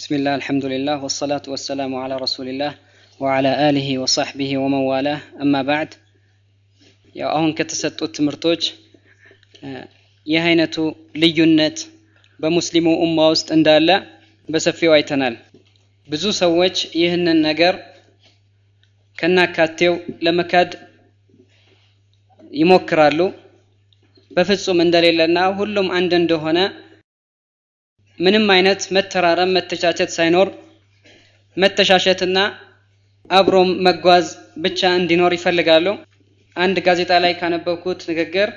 بسم الله الحمد لله والصلاة والسلام على رسول الله وعلى آله وصحبه ومن والاه أما بعد ያው አሁን ከተሰጡት ትምህርቶች ይህ አይነቱ ልዩነት በሙስሊሙ ኡማ ውስጥ እንዳለ በሰፊው አይተናል ብዙ ሰዎች ይህንን ነገር ከናካቴው ለመካድ ይሞክራሉ በፍጹም እንደሌለና ሁሉም አንድ እንደሆነ ምንም አይነት መተራረም መተቻቸት ሳይኖር መተሻሸትና አብሮም መጓዝ ብቻ እንዲኖር ይፈልጋሉ። አንድ ጋዜጣ ላይ ካነበብኩት ንግግር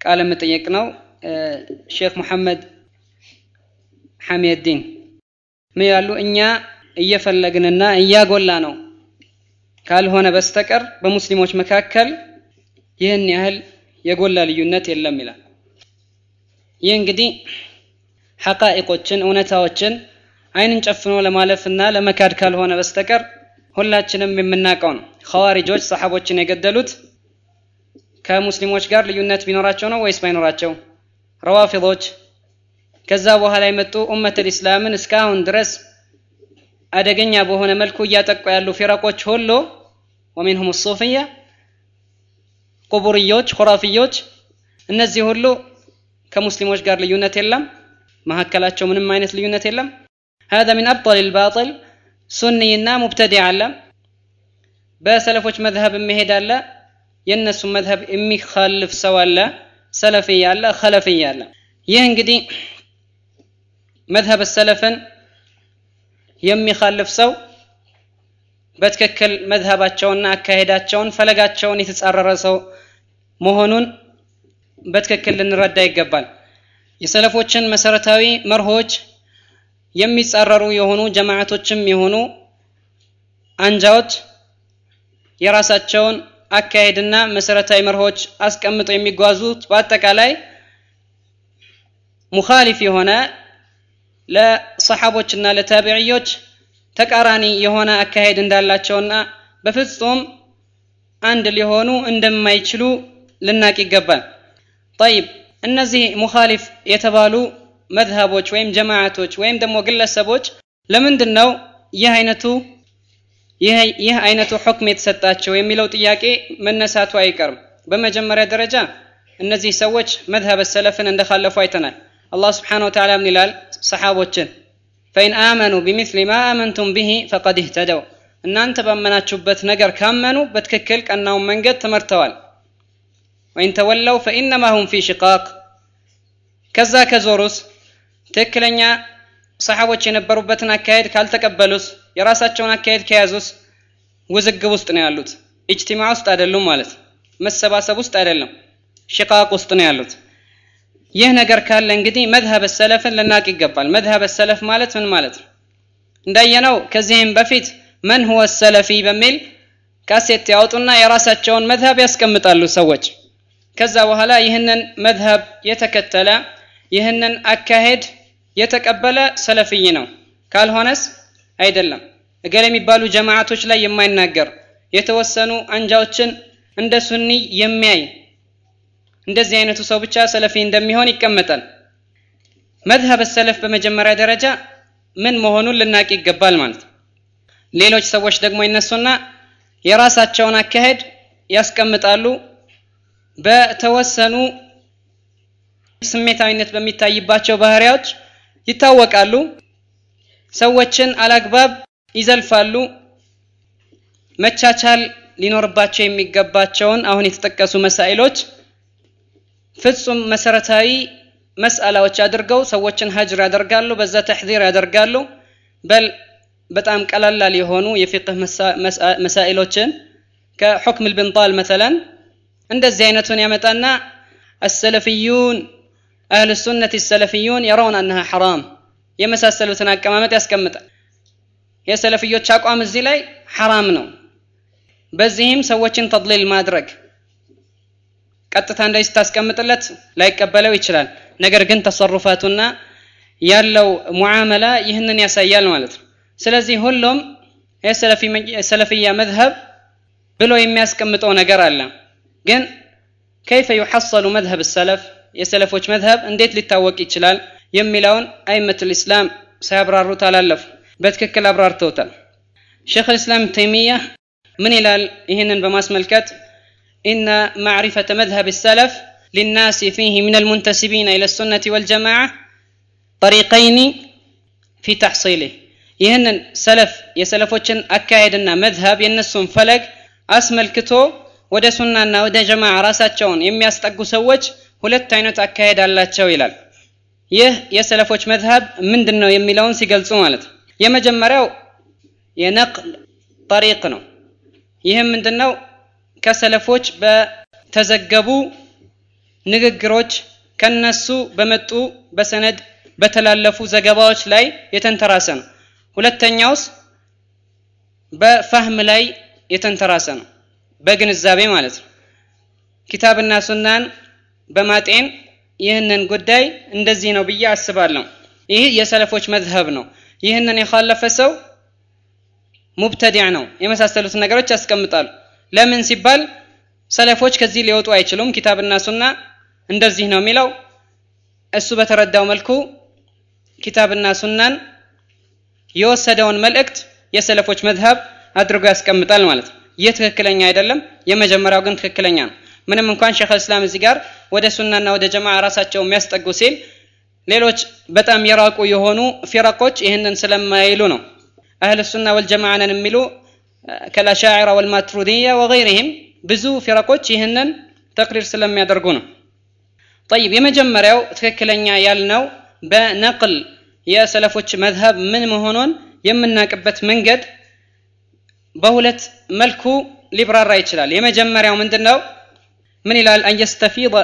ቃለ መጠየቅ ነው። ሼክ ሙሐመድ ሐሚየዲን ምን ያሉ እኛ እየፈለግንና እያጎላ ነው። ካልሆነ በስተቀር በሙስሊሞች መካከል ይህን ያህል የጎላ ልዩነት የለም ይላል። ይህ እንግዲህ ሐቃኢቆችን እውነታዎችን አይንን ጨፍኖ ለማለፍና ለመካድ ካልሆነ በስተቀር ሁላችንም የምናውቀው ነው። ኸዋሪጆች ሰሓቦችን የገደሉት ከሙስሊሞች ጋር ልዩነት ቢኖራቸው ነው ወይስ ባይኖራቸው? ረዋፊዶች ከዛ በኋላ የመጡ ኡመት ልእስላምን እስካሁን ድረስ አደገኛ በሆነ መልኩ እያጠቁ ያሉ ፊረቆች ሁሉ ወሚንሁም ሱፍያ ቁቡርዮች ሁራፍዮች እነዚህ ሁሉ ከሙስሊሞች ጋር ልዩነት የለም መካከላቸው ምንም አይነት ልዩነት የለም هذا من أبطل الباطل ሱኒና ሙብተዲ አለ በሰለፎች መዝሀብ የሚሄድ አለ የእነሱን መዝሀብ የሚካልፍ ሰው አለ ሰለፍያ አለ ከለፍያ አለ ይህ እንግዲህ መዝሀብ ሰለፍን የሚካልፍ ሰው በትክክል መዝሀባቸውና አካሄዳቸውን ፈለጋቸውን የተጻረረ ሰው መሆኑን በትክክል ልንረዳ ይገባል የሰለፎችን መሰረታዊ መርሆች የሚጻረሩ የሆኑ ጀማዓቶችም የሆኑ አንጃዎች የራሳቸውን አካሄድና መሰረታዊ መርሆች አስቀምጠው የሚጓዙት በአጠቃላይ ሙኻሊፍ የሆነ ለሰሓቦችና ለታቢዕዮች ተቃራኒ የሆነ አካሄድ እንዳላቸውና በፍጹም አንድ ሊሆኑ እንደማይችሉ ልናቅ ይገባል። ጠይብ እነዚህ ሙኻሊፍ የተባሉ መዝሀቦች ወይም ጀማዓቶች ወይም ደግሞ ግለሰቦች ለምንድን ነው ይህ አይነቱ ይህ አይነቱ ሁክም የተሰጣቸው የሚለው ጥያቄ መነሳቱ አይቀርም? በመጀመሪያ ደረጃ እነዚህ ሰዎች መዝሀብ ሰለፍን እንደካለፉ አይተናል። አላህ ስብሓን ወተዓላ ምን ይላል? ሰሓቦችን ፈኢን አመኑ ቢምስሊ ማ አመንቱም ብሂ ፈቀድ እህተደው እናንተ ባመናችሁበት ነገር ካመኑ በትክክል ቀናውን መንገድ ተመርተዋል ወይን ተወለው ፈኢነማ ሁም ፊ ሽቃቅ። ከዛ ከዞሩስ ትክክለኛ ሰሓቦች የነበሩበትን አካሄድ ካልተቀበሉስ የራሳቸውን አካሄድ ከያዙስ ውዝግብ ውስጥ ነው ያሉት። ኢጅቲማ ውስጥ አይደሉም ማለት መሰባሰብ ውስጥ አይደለም ሽቃቅ ውስጥ ነው ያሉት። ይህ ነገር ካለ እንግዲህ መዝሀብ ሰለፍን ልናቅ ይገባል። መዝሀብ ሰለፍ ማለት ምን ማለት ነው? እንዳየነው ከዚህም በፊት መን ሁወ ሰለፊ በሚል ካሴት ያወጡና የራሳቸውን መዝሀብ ያስቀምጣሉ ሰዎች ከዛ በኋላ ይህንን መዝሀብ የተከተለ ይህንን አካሄድ የተቀበለ ሰለፍይ ነው። ካልሆነስ አይደለም። እገሌ የሚባሉ ጀማዓቶች ላይ የማይናገር የተወሰኑ አንጃዎችን እንደ ሱኒ የሚያይ እንደዚህ አይነቱ ሰው ብቻ ሰለፊ እንደሚሆን ይቀመጣል። መዝሀብ ሰለፍ በመጀመሪያ ደረጃ ምን መሆኑን ልናቅ ይገባል ማለት ሌሎች ሰዎች ደግሞ ይነሱና የራሳቸውን አካሄድ ያስቀምጣሉ በተወሰኑ ስሜታዊነት በሚታይባቸው ባህሪያዎች ይታወቃሉ። ሰዎችን አላግባብ ይዘልፋሉ። መቻቻል ሊኖርባቸው የሚገባቸውን አሁን የተጠቀሱ መሳኢሎች ፍጹም መሰረታዊ መስአላዎች አድርገው ሰዎችን ሀጅር ያደርጋሉ በዛ ተሕዚር ያደርጋሉ። በል በጣም ቀላላል የሆኑ የፊቅህ መሳኢሎችን ከሑክም ልብንጣል መተለን እንደዚህ አይነቱን ያመጣና አሰለፊዩን አህል ሱነት ሰለፊዩን የረውን አነሃ ሐራም የመሳሰሉትን አቀማመጥ ያስቀምጣል። የሰለፍዮች አቋም እዚህ ላይ ሐራም ነው። በዚህም ሰዎችን ተድሊል ማድረግ ቀጥታ እንደዚህ ስታስቀምጥለት ላይቀበለው ይችላል። ነገር ግን ተሰሩፋቱና ያለው ሙዓመላ ይህንን ያሳያል ማለት ነው። ስለዚህ ሁሉም የሰለፍያ መዝሀብ ብሎ የሚያስቀምጠው ነገር አለ ግን ከይፈ ዩሐሰሉ መዝሀብ ሰለፍ? የሰለፎች መዝሀብ እንዴት ሊታወቅ ይችላል? የሚለውን አይመቱል ኢስላም ሳያብራሩት አላለፉ በትክክል አብራርተውታል። ሼክ ልእስላም ተይሚያ ምን ይላል? ይህንን በማስመልከት ኢነ ማዕሪፈተ መዝሀብ ሰለፍ ሊናስ ፊህ ምን አልሙንተሲቢን ኢለ ሱነቲ ወልጀማዓ ጠሪቀይኒ ፊ ተሕሲሊህ። ይህንን ሰለፍ የሰለፎችን አካሄድና መዝሀብ የእነሱን ፈለግ አስመልክቶ ወደ ሱናና ወደ ጀማዓ ራሳቸውን የሚያስጠጉ ሰዎች ሁለት አይነት አካሄድ አላቸው ይላል። ይህ የሰለፎች መዝሀብ ምንድን ነው የሚለውን ሲገልጹ ማለት ነው። የመጀመሪያው የነቅል ጠሪቅ ነው። ይህም ምንድን ነው ከሰለፎች በተዘገቡ ንግግሮች ከነሱ በመጡ በሰነድ በተላለፉ ዘገባዎች ላይ የተንተራሰ ነው። ሁለተኛውስ በፋህም ላይ የተንተራሰ ነው በግንዛቤ ማለት ነው። ኪታብና ሱናን በማጤን ይህንን ጉዳይ እንደዚህ ነው ብዬ አስባለሁ። ይህ የሰለፎች መዝሀብ ነው። ይህንን የካለፈ ሰው ሙብተዲዕ ነው። የመሳሰሉትን ነገሮች ያስቀምጣሉ። ለምን ሲባል ሰለፎች ከዚህ ሊወጡ አይችሉም ኪታብና ሱና እንደዚህ ነው የሚለው። እሱ በተረዳው መልኩ ኪታብና ሱናን የወሰደውን መልእክት የሰለፎች መዝሀብ አድርጎ ያስቀምጣል ማለት ነው ይህ ትክክለኛ አይደለም። የመጀመሪያው ግን ትክክለኛ ነው። ምንም እንኳን ሸክ እስላም እዚህ ጋር ወደ ሱናና ወደ ጀማ ራሳቸው የሚያስጠጉ ሲል ሌሎች በጣም የራቁ የሆኑ ፊረቆች ይህንን ስለማይሉ ነው። አህል ሱና ወልጀማዓ ነን የሚሉ ከላሻዕራ ወልማትሩድያ ወገይርህም ብዙ ፊረቆች ይህንን ተቅሪር ስለሚያደርጉ ነው። ጠይብ የመጀመሪያው ትክክለኛ ያልነው በነቅል የሰለፎች መዝሀብ ምን መሆኑን የምናቅበት መንገድ በሁለት መልኩ ሊብራራ ይችላል የመጀመሪያው ምንድን ነው من إلى أن يستفيض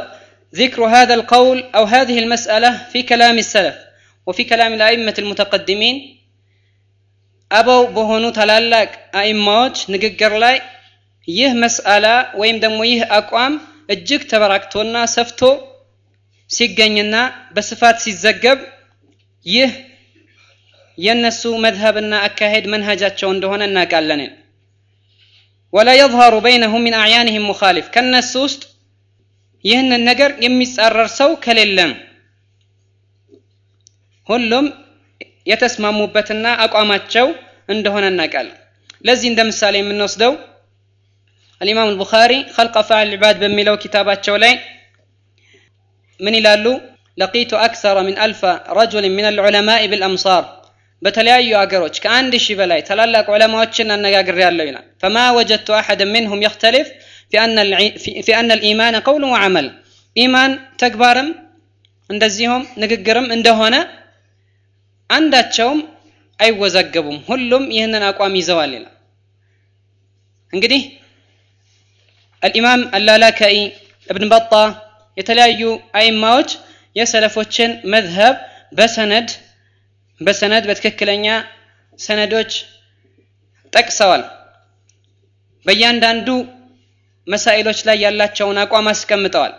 ذكر هذا القول أو هذه المسألة في كلام السلف وفي كلام الأئمة المتقدمين أبو بهونو تلالاك أئمات نققر لاي ይህ መስአላ ወይም ደግሞ ይህ አቋም እጅግ ተበራክቶና ሰፍቶ ሲገኝና በስፋት ሲዘገብ ይህ የነሱ መዝሀብና አካሄድ መንሃጃቸው እንደሆነ እናውቃለን ولا يظهر بينهم من أعيانهم مخالف. كان السوست يهن النقر يميس أررسو كليلن. هلهم يتسمى مبتنا أكو أماتشو عندهن النقل لازم دم سالم من نصدو الإمام البخاري خلق فعل العباد بميلو كتابات شولين من إلى لقيت أكثر من ألف رجل من العلماء بالأمصار በተለያዩ አገሮች ከአንድ ሺህ በላይ ታላላቅ ዑለማዎችን አነጋግር ያለው ይላል። ፈማ ወጀድቱ አሐደ ምንሁም የክተሊፍ ፊ አነ ልኢማን ቀውል ወዓመል ኢማን ተግባርም እንደዚሁም ንግግርም እንደሆነ አንዳቸውም አይወዛገቡም። ሁሉም ይህንን አቋም ይዘዋል ይላል። እንግዲህ አልኢማም አላላካኢ እብን በጣ የተለያዩ አይማዎች የሰለፎችን መዝሀብ በሰነድ በሰነድ በትክክለኛ ሰነዶች ጠቅሰዋል። በእያንዳንዱ መሳኢሎች ላይ ያላቸውን አቋም አስቀምጠዋል።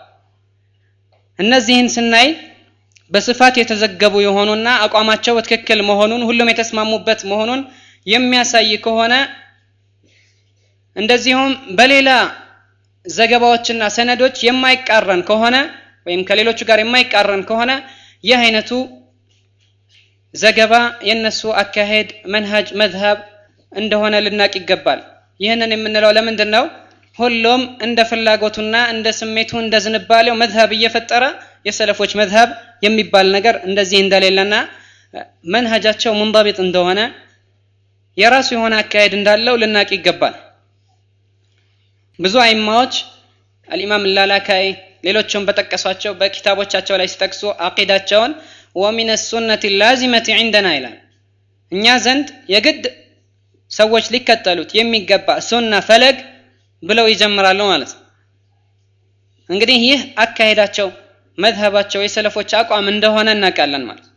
እነዚህን ስናይ በስፋት የተዘገቡ የሆኑና አቋማቸው በትክክል መሆኑን ሁሉም የተስማሙበት መሆኑን የሚያሳይ ከሆነ እንደዚሁም በሌላ ዘገባዎችና ሰነዶች የማይቃረን ከሆነ ወይም ከሌሎቹ ጋር የማይቃረን ከሆነ ይህ አይነቱ ዘገባ የነሱ አካሄድ መንሃጅ መዝሀብ እንደሆነ ልናቅ ይገባል። ይህንን የምንለው ለምንድን ነው ሁሉም እንደ ፍላጎቱና እንደ ስሜቱ እንደ ዝንባሌው መዝሀብ እየፈጠረ የሰለፎች መዝሀብ የሚባል ነገር እንደዚህ እንደሌለና መንሃጃቸው ሙንጠቢጥ እንደሆነ የራሱ የሆነ አካሄድ እንዳለው ልናቅ ይገባል። ብዙ አይማዎች አልኢማም ላላካይ ሌሎችም በጠቀሷቸው በኪታቦቻቸው ላይ ሲጠቅሱ አቂዳቸውን ومن السنة اللازمة عندنا إلى إن يزند يجد سوش لك التالوت يمي قبع سنة فلق بلو يجمر على مالس انقدين هي أكهداتشو مذهباتشو يسلفوش أقوى من دهونا ناكالن مالس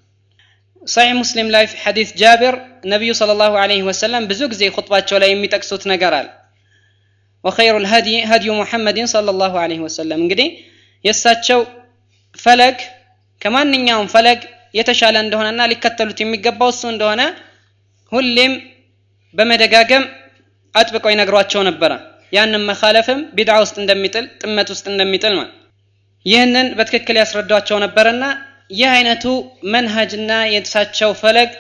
صحيح مسلم لايف حديث جابر نبي صلى الله عليه وسلم بزوج زي خطبات لا يمي تكسوت نقرال وخير الهدي هدي محمد صلى الله عليه وسلم قدي يساتشو فلك ከማንኛውም ፈለግ የተሻለ እንደሆነና ሊከተሉት የሚገባው እሱ እንደሆነ ሁሌም በመደጋገም አጥብቀው ይነግሯቸው ነበረ። ያንን መካለፍም ቢድዓ ውስጥ እንደሚጥል ጥመት ውስጥ እንደሚጥል ማለት ይህንን በትክክል ያስረዷቸው ነበርና ይህ አይነቱ መንሃጅና የእሳቸው ፈለግ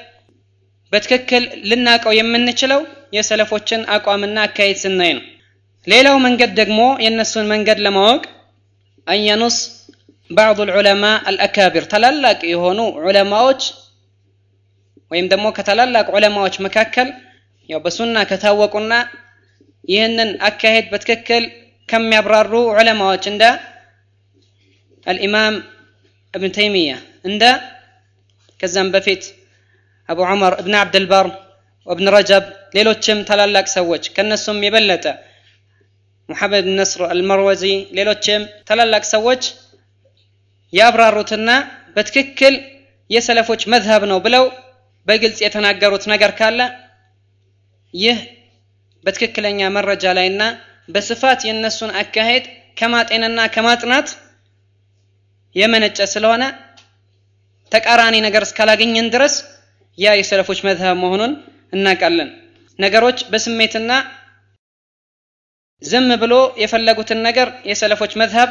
በትክክል ልናቀው የምንችለው የሰለፎችን አቋምና አካሄድ ስናይ ነው። ሌላው መንገድ ደግሞ የእነሱን መንገድ ለማወቅ አንየኑስ ባዕض ልዑለማ አልአካቢር ታላላቅ የሆኑ ዑለማዎች ወይም ደግሞ ከታላላቅ ዑለማዎች መካከል ያው በሱና ከታወቁና ይህንን አካሄድ በትክክል ከሚያብራሩ ዑለማዎች እንደ አልኢማም እብን ተይሚያ እንደ ከዛም በፊት አቡ ዑመር እብን አብድልበር ወእብን ረጀብ ሌሎችም ታላላቅ ሰዎች ከነሱም የበለጠ ሙሐመድ ነስር አልመርወዚ ሌሎችም ታላላቅ ሰዎች ያብራሩትና በትክክል የሰለፎች መዝሀብ ነው ብለው በግልጽ የተናገሩት ነገር ካለ ይህ በትክክለኛ መረጃ ላይና በስፋት የእነሱን አካሄድ ከማጤንና ከማጥናት የመነጨ ስለሆነ ተቃራኒ ነገር እስካላገኘን ድረስ ያ የሰለፎች መዝሀብ መሆኑን እናውቃለን። ነገሮች በስሜትና ዝም ብሎ የፈለጉትን ነገር የሰለፎች መዝሀብ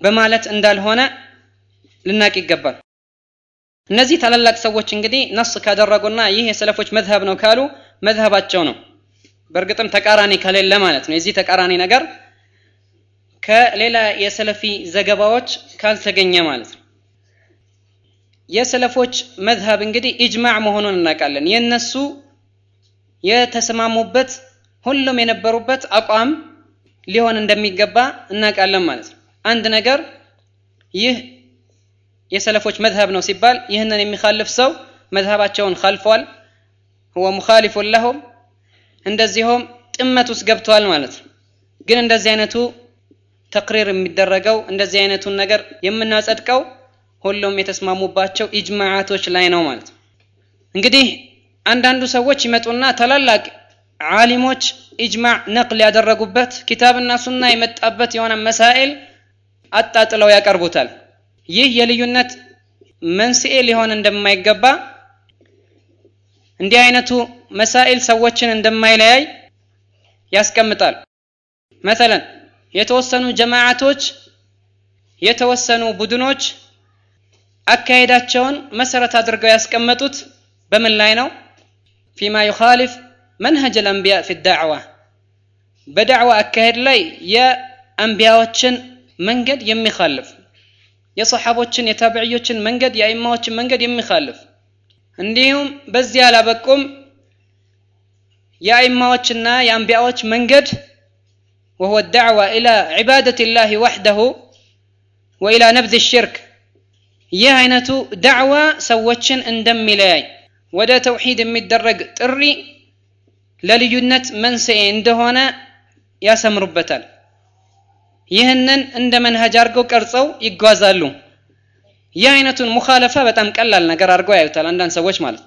በማለት እንዳልሆነ ልናቅ ይገባል። እነዚህ ታላላቅ ሰዎች እንግዲህ ነስ ካደረጉና ይህ የሰለፎች መዝሀብ ነው ካሉ መዝሀባቸው ነው። በእርግጥም ተቃራኒ ከሌለ ማለት ነው። የዚህ ተቃራኒ ነገር ከሌላ የሰለፊ ዘገባዎች ካልተገኘ ማለት ነው። የሰለፎች መዝሀብ እንግዲህ ኢጅማዕ መሆኑን እናውቃለን። የነሱ የተስማሙበት ሁሉም የነበሩበት አቋም ሊሆን እንደሚገባ እናውቃለን ማለት ነው አንድ ነገር ይህ የሰለፎች መዝሀብ ነው ሲባል ይህንን የሚካልፍ ሰው መዝሀባቸውን ከልፏል ሁወ ሙኻሊፉን ለሁም እንደዚሁም ጥመት ውስጥ ገብተዋል ማለት ነው። ግን እንደዚህ አይነቱ ተቅሪር የሚደረገው እንደዚህ አይነቱን ነገር የምናጸድቀው ሁሉም የተስማሙባቸው ኢጅማዓቶች ላይ ነው ማለት ነው። እንግዲህ አንዳንዱ ሰዎች ይመጡና ታላላቅ አሊሞች ኢጅማዕ ነቅል ያደረጉበት ኪታብና ሱና የመጣበት የሆነ መሳኤል አጣጥለው ያቀርቡታል። ይህ የልዩነት መንስኤ ሊሆን እንደማይገባ እንዲህ አይነቱ መሳኤል ሰዎችን እንደማይለያይ ያስቀምጣል። መተለን የተወሰኑ ጀማዓቶች የተወሰኑ ቡድኖች አካሄዳቸውን መሰረት አድርገው ያስቀመጡት በምን ላይ ነው? ፊማ ዩኻሊፍ መንሀጅ ልአንቢያ ፊ ዳዕዋ በዳዕዋ አካሄድ ላይ የአንቢያዎችን መንገድ የሚኻልፍ የሰሓቦችን የታቢዕዮችን መንገድ የአይማዎችን መንገድ የሚኻልፍ እንዲሁም በዚህ አላበቁም የአይማዎችና የአንቢያዎች መንገድ وهو الدعوة إلى عبادة الله وحده وإلى نبذ الشرك ይህ አይነቱ ዳዕዋ ሰዎችን እንደሚለያይ ወደ ተውሂድ የሚደረግ ጥሪ ለልዩነት መንስኤ እንደሆነ ያሰምሩበታል ይህንን እንደ መንሀጅ አድርገው ቀርጸው ይጓዛሉ። ይህ አይነቱን ሙኻለፋ በጣም ቀላል ነገር አድርገው ያዩታል አንዳንድ ሰዎች ማለት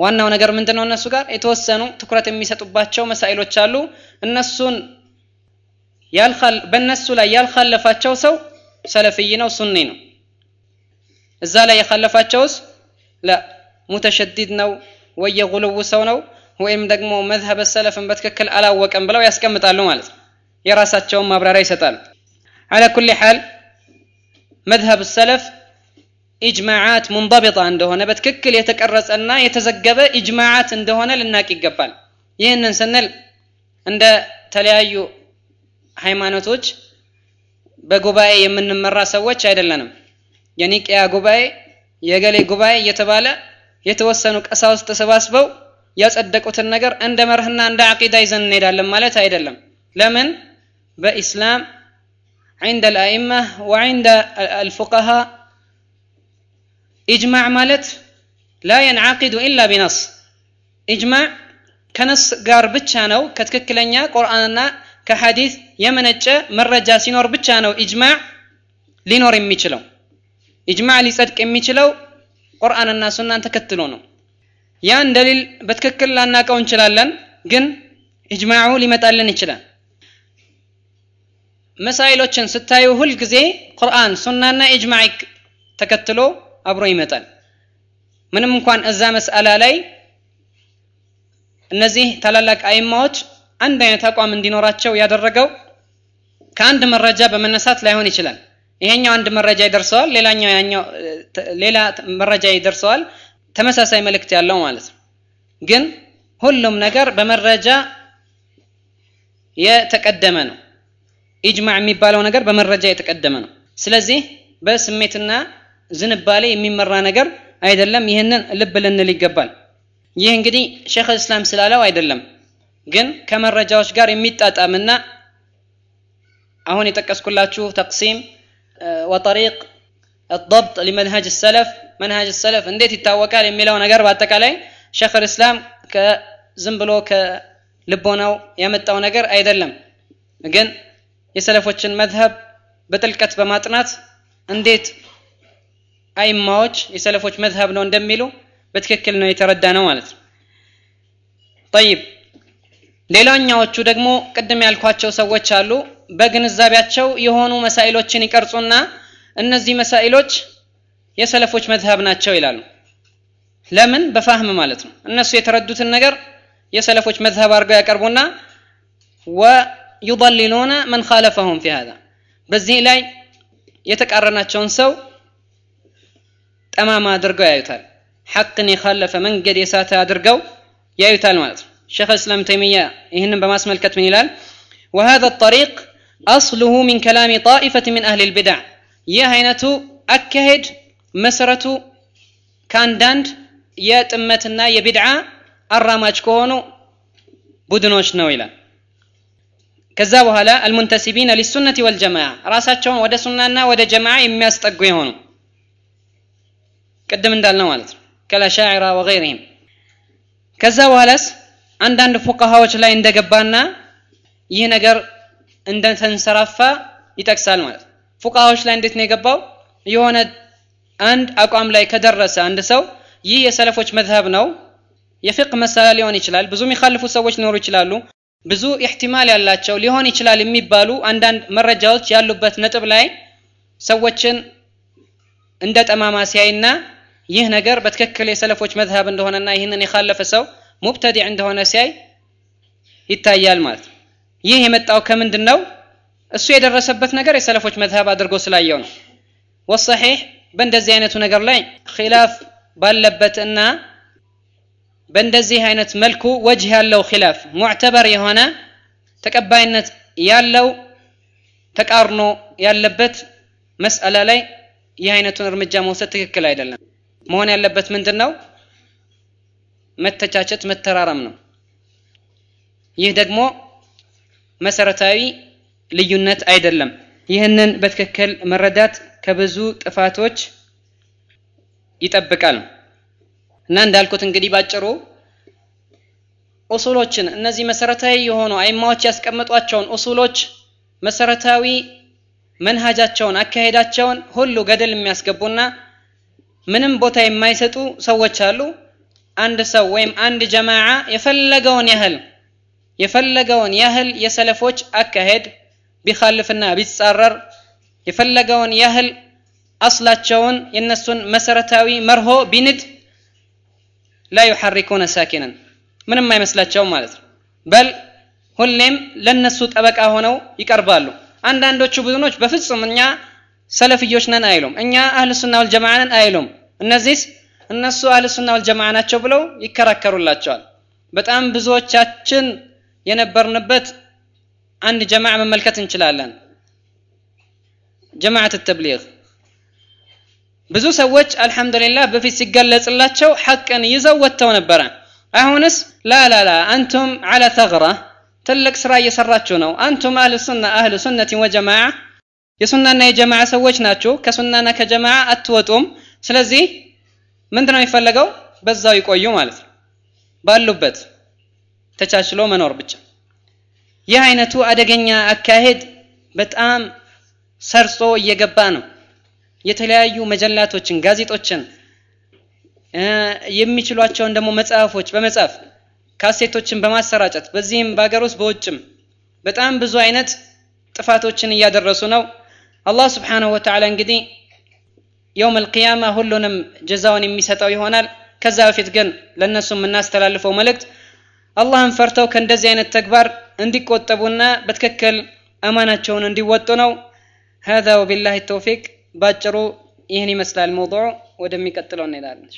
ዋናው ነገር ምንድነው? እነሱ ጋር የተወሰኑ ትኩረት የሚሰጡባቸው መሳይሎች አሉ። እነሱን በእነሱ ላይ ያልካለፋቸው ሰው ሰለፍይ ነው ሱኒ ነው። እዛ ላይ የካለፋቸውስ ሙተሸዲድ ነው ወይ የጉልው ሰው ነው ወይም ደግሞ መዝሀበ ሰለፍን በትክክል አላወቀም ብለው ያስቀምጣሉ ማለት ነው የራሳቸውን ማብራሪያ ይሰጣሉ። አላ ኩል ሓል መዝሀብ ሰለፍ ኢጅማዓት ሙንضبጣ እንደሆነ በትክክል የተቀረጸና የተዘገበ ኢጅማዓት እንደሆነ ልናቅ ይገባል። ይህንን ስንል እንደ ተለያዩ ሃይማኖቶች በጉባኤ የምንመራ ሰዎች አይደለንም። የኒቅያ ጉባኤ የገሌ ጉባኤ እየተባለ የተወሰኑ ቀሳውስት ተሰባስበው ያጸደቁትን ነገር እንደ መርህና እንደ አቂዳ ይዘን እንሄዳለን ማለት አይደለም። ለምን በኢስላም عند الأئمة وعند الفقهاء إجماع مالت لا ينعقد إلا بنص إجماع كنص قار بتشانو كتككلنيا قرآننا كحديث يمنج مرجا سينور بتشانو إجماع ሊኖር የሚችለው ኢጅማዕ ሊጸድቅ የሚችለው ቁርአንና ሱናን ተከትሎ ነው ያን ደሊል በትክክል ላናቀው እንችላለን ግን ኢጅማዑ ሊመጣልን ይችላል መሳይሎችን ስታዩ ሁል ጊዜ ቁርአን ሱናና ኢጅማዕ ተከትሎ አብሮ ይመጣል። ምንም እንኳን እዛ መስአላ ላይ እነዚህ ታላላቅ አይማዎች አንድ አይነት አቋም እንዲኖራቸው ያደረገው ከአንድ መረጃ በመነሳት ላይሆን ይችላል። ይሄኛው አንድ መረጃ ይደርሰዋል ሌላኛው ያኛው ሌላ መረጃ ይደርሰዋል። ተመሳሳይ መልእክት ያለው ማለት ነው። ግን ሁሉም ነገር በመረጃ የተቀደመ ነው ኢጅማዕ የሚባለው ነገር በመረጃ የተቀደመ ነው ስለዚህ በስሜትና ዝንባሌ የሚመራ ነገር አይደለም ይህንን ልብ ልንል ይገባል ይህ እንግዲህ ሼክ እስላም ስላለው አይደለም ግን ከመረጃዎች ጋር የሚጣጣምና አሁን የጠቀስኩላችሁ ተቅሲም ወጠሪቅ الضبط لمنهج السلف منهج السلف እንዴት ይታወቃል የሚለው ነገር በአጠቃላይ ሼክ እስላም ከዝም ብሎ ከልቦናው ያመጣው ነገር አይደለም ግን የሰለፎችን መዝሀብ በጥልቀት በማጥናት እንዴት አይማዎች የሰለፎች መዝሀብ ነው እንደሚሉ በትክክል ነው የተረዳ ነው ማለት ነው። ጠይብ። ሌላኛዎቹ ደግሞ ቅድም ያልኳቸው ሰዎች አሉ። በግንዛቤያቸው የሆኑ መሳኢሎችን ይቀርጹና እነዚህ መሳኢሎች የሰለፎች መዝሀብ ናቸው ይላሉ። ለምን? በፋህም ማለት ነው። እነሱ የተረዱትን ነገር የሰለፎች መዝሀብ አድርገው ያቀርቡና يضللون من خالفهم في هذا. بزي لا يتكررنا تشونسو تماما درقو يا يتال حق حقني خلف من قد يساتا درقو يا يتال مالت شيخ الاسلام تيمية يهنم بما اسم الكت من إلال وهذا الطريق أصله من كلام طائفة من أهل البدع يا هينة أكهد مسرة كاندند يا تمتنا يا بدعة الرامج كونو بدنوش نويلان ከዛ በኋላ አልሙንተሲቢን ሊሱነት ወልጀማዓ ራሳቸውን ወደ ሱናና ወደ ጀማዓ የሚያስጠጉ የሆኑ። ቅድም እንዳልነው ማለት ነው። ከለሻዕራ ወገይርህም ከዛ በኋላስ አንዳንድ ፉቃሃዎች ላይ እንደገባና ይህ ነገር እንደተንሰራፋ ይጠቅሳል ማለት ፉቃሃዎች ላይ እንዴት ነው የገባው? የሆነ አንድ አቋም ላይ ከደረሰ አንድ ሰው ይህ የሰለፎች መዝሀብ ነው የፍቅህ መሳላ ሊሆን ይችላል ብዙ የሚካልፉ ሰዎች ሊኖሩ ይችላሉ ብዙ ኢሕቲማል ያላቸው ሊሆን ይችላል የሚባሉ አንዳንድ መረጃዎች ያሉበት ነጥብ ላይ ሰዎችን እንደ ጠማማ ሲያይና ይህ ነገር በትክክል የሰለፎች መዝሀብ እንደሆነና ይህንን የካለፈ ሰው ሙብተዲዕ እንደሆነ ሲያይ ይታያል ማለት ይህ የመጣው ከምንድን ነው እሱ የደረሰበት ነገር የሰለፎች መዝሀብ አድርጎ ስላየው ነው። ወሰሒሕ በእንደዚህ አይነቱ ነገር ላይ ኪላፍ ባለበት እና በእንደዚህ አይነት መልኩ ወጅህ ያለው ኪላፍ ሙዕተበር የሆነ ተቀባይነት ያለው ተቃርኖ ያለበት መስአላ ላይ ይህ አይነቱን እርምጃ መውሰድ ትክክል አይደለም። መሆን ያለበት ምንድን ነው መተቻቸት መተራረም ነው። ይህ ደግሞ መሰረታዊ ልዩነት አይደለም። ይህንን በትክክል መረዳት ከብዙ ጥፋቶች ይጠብቃል እና እንዳልኩት እንግዲህ ባጭሩ ኡሱሎችን እነዚህ መሰረታዊ የሆኑ አይማዎች ያስቀመጧቸውን ኡሱሎች መሰረታዊ መንሃጃቸውን አካሄዳቸውን ሁሉ ገደል የሚያስገቡና ምንም ቦታ የማይሰጡ ሰዎች አሉ። አንድ ሰው ወይም አንድ ጀማዓ የፈለገውን ያህል የፈለገውን ያህል የሰለፎች አካሄድ ቢኻልፍና ቢጻረር የፈለገውን ያህል አስላቸውን የነሱን መሰረታዊ መርሆ ቢንድ ላ ዩሐሪኩነ ሳኪነን ምንም አይመስላቸውም ማለት ነው። በል ሁሌም ለነሱ ጠበቃ ሆነው ይቀርባሉ። አንዳንዶቹ ቡድኖች በፍጹም እኛ ሰለፍዮች ነን አይሉም። እኛ አህል ሱና ወልጀማዓ ነን አይሉም። እነዚህስ? እነሱ አህል ሱና ወልጀማዓ ናቸው ብለው ይከራከሩላቸዋል። በጣም ብዙዎቻችን የነበርንበት አንድ ጀማዓ መመልከት እንችላለን። ጀማዓት ተብሊግ ብዙ ሰዎች አልহামዱሊላህ በፊት ሲገለጽላቸው ሐቅን ይዘው ወጥተው ነበረ። አሁንስ ላ ላ ላ አንቱም አላ ተግራ ትልቅ ስራ እየሰራችሁ ነው። አንቱም አህል ሱና አህል ሱነቲ ወጀማዓ የሱናና የጀማዓ ሰዎች ናችሁ። ከሱናና ከጀማዓ አትወጡም። ስለዚህ ምንድነው የሚፈለገው? በዛው ይቆዩ ማለት ነው። ባሉበት ተቻችሎ መኖር ብቻ። ይህ አይነቱ አደገኛ አካሄድ በጣም ሰርጾ እየገባ ነው የተለያዩ መጀላቶችን ጋዜጦችን የሚችሏቸውን ደግሞ መጽሐፎች በመጻፍ ካሴቶችን በማሰራጨት በዚህም በሀገር ውስጥ በውጭም በጣም ብዙ አይነት ጥፋቶችን እያደረሱ ነው አላህ ስብሓንሁ ወተዓላ እንግዲህ የውም አልቅያማ ሁሉንም ጀዛውን የሚሰጠው ይሆናል ከዛ በፊት ግን ለእነሱ የምናስተላልፈው መልእክት አላህን ፈርተው ከእንደዚህ አይነት ተግባር እንዲቆጠቡና በትክክል አማናቸውን እንዲወጡ ነው هذا وبالله التوفيق ባጭሩ ይህን ይመስላል። ሞضዑ ወደሚቀጥለው እንሄዳለን።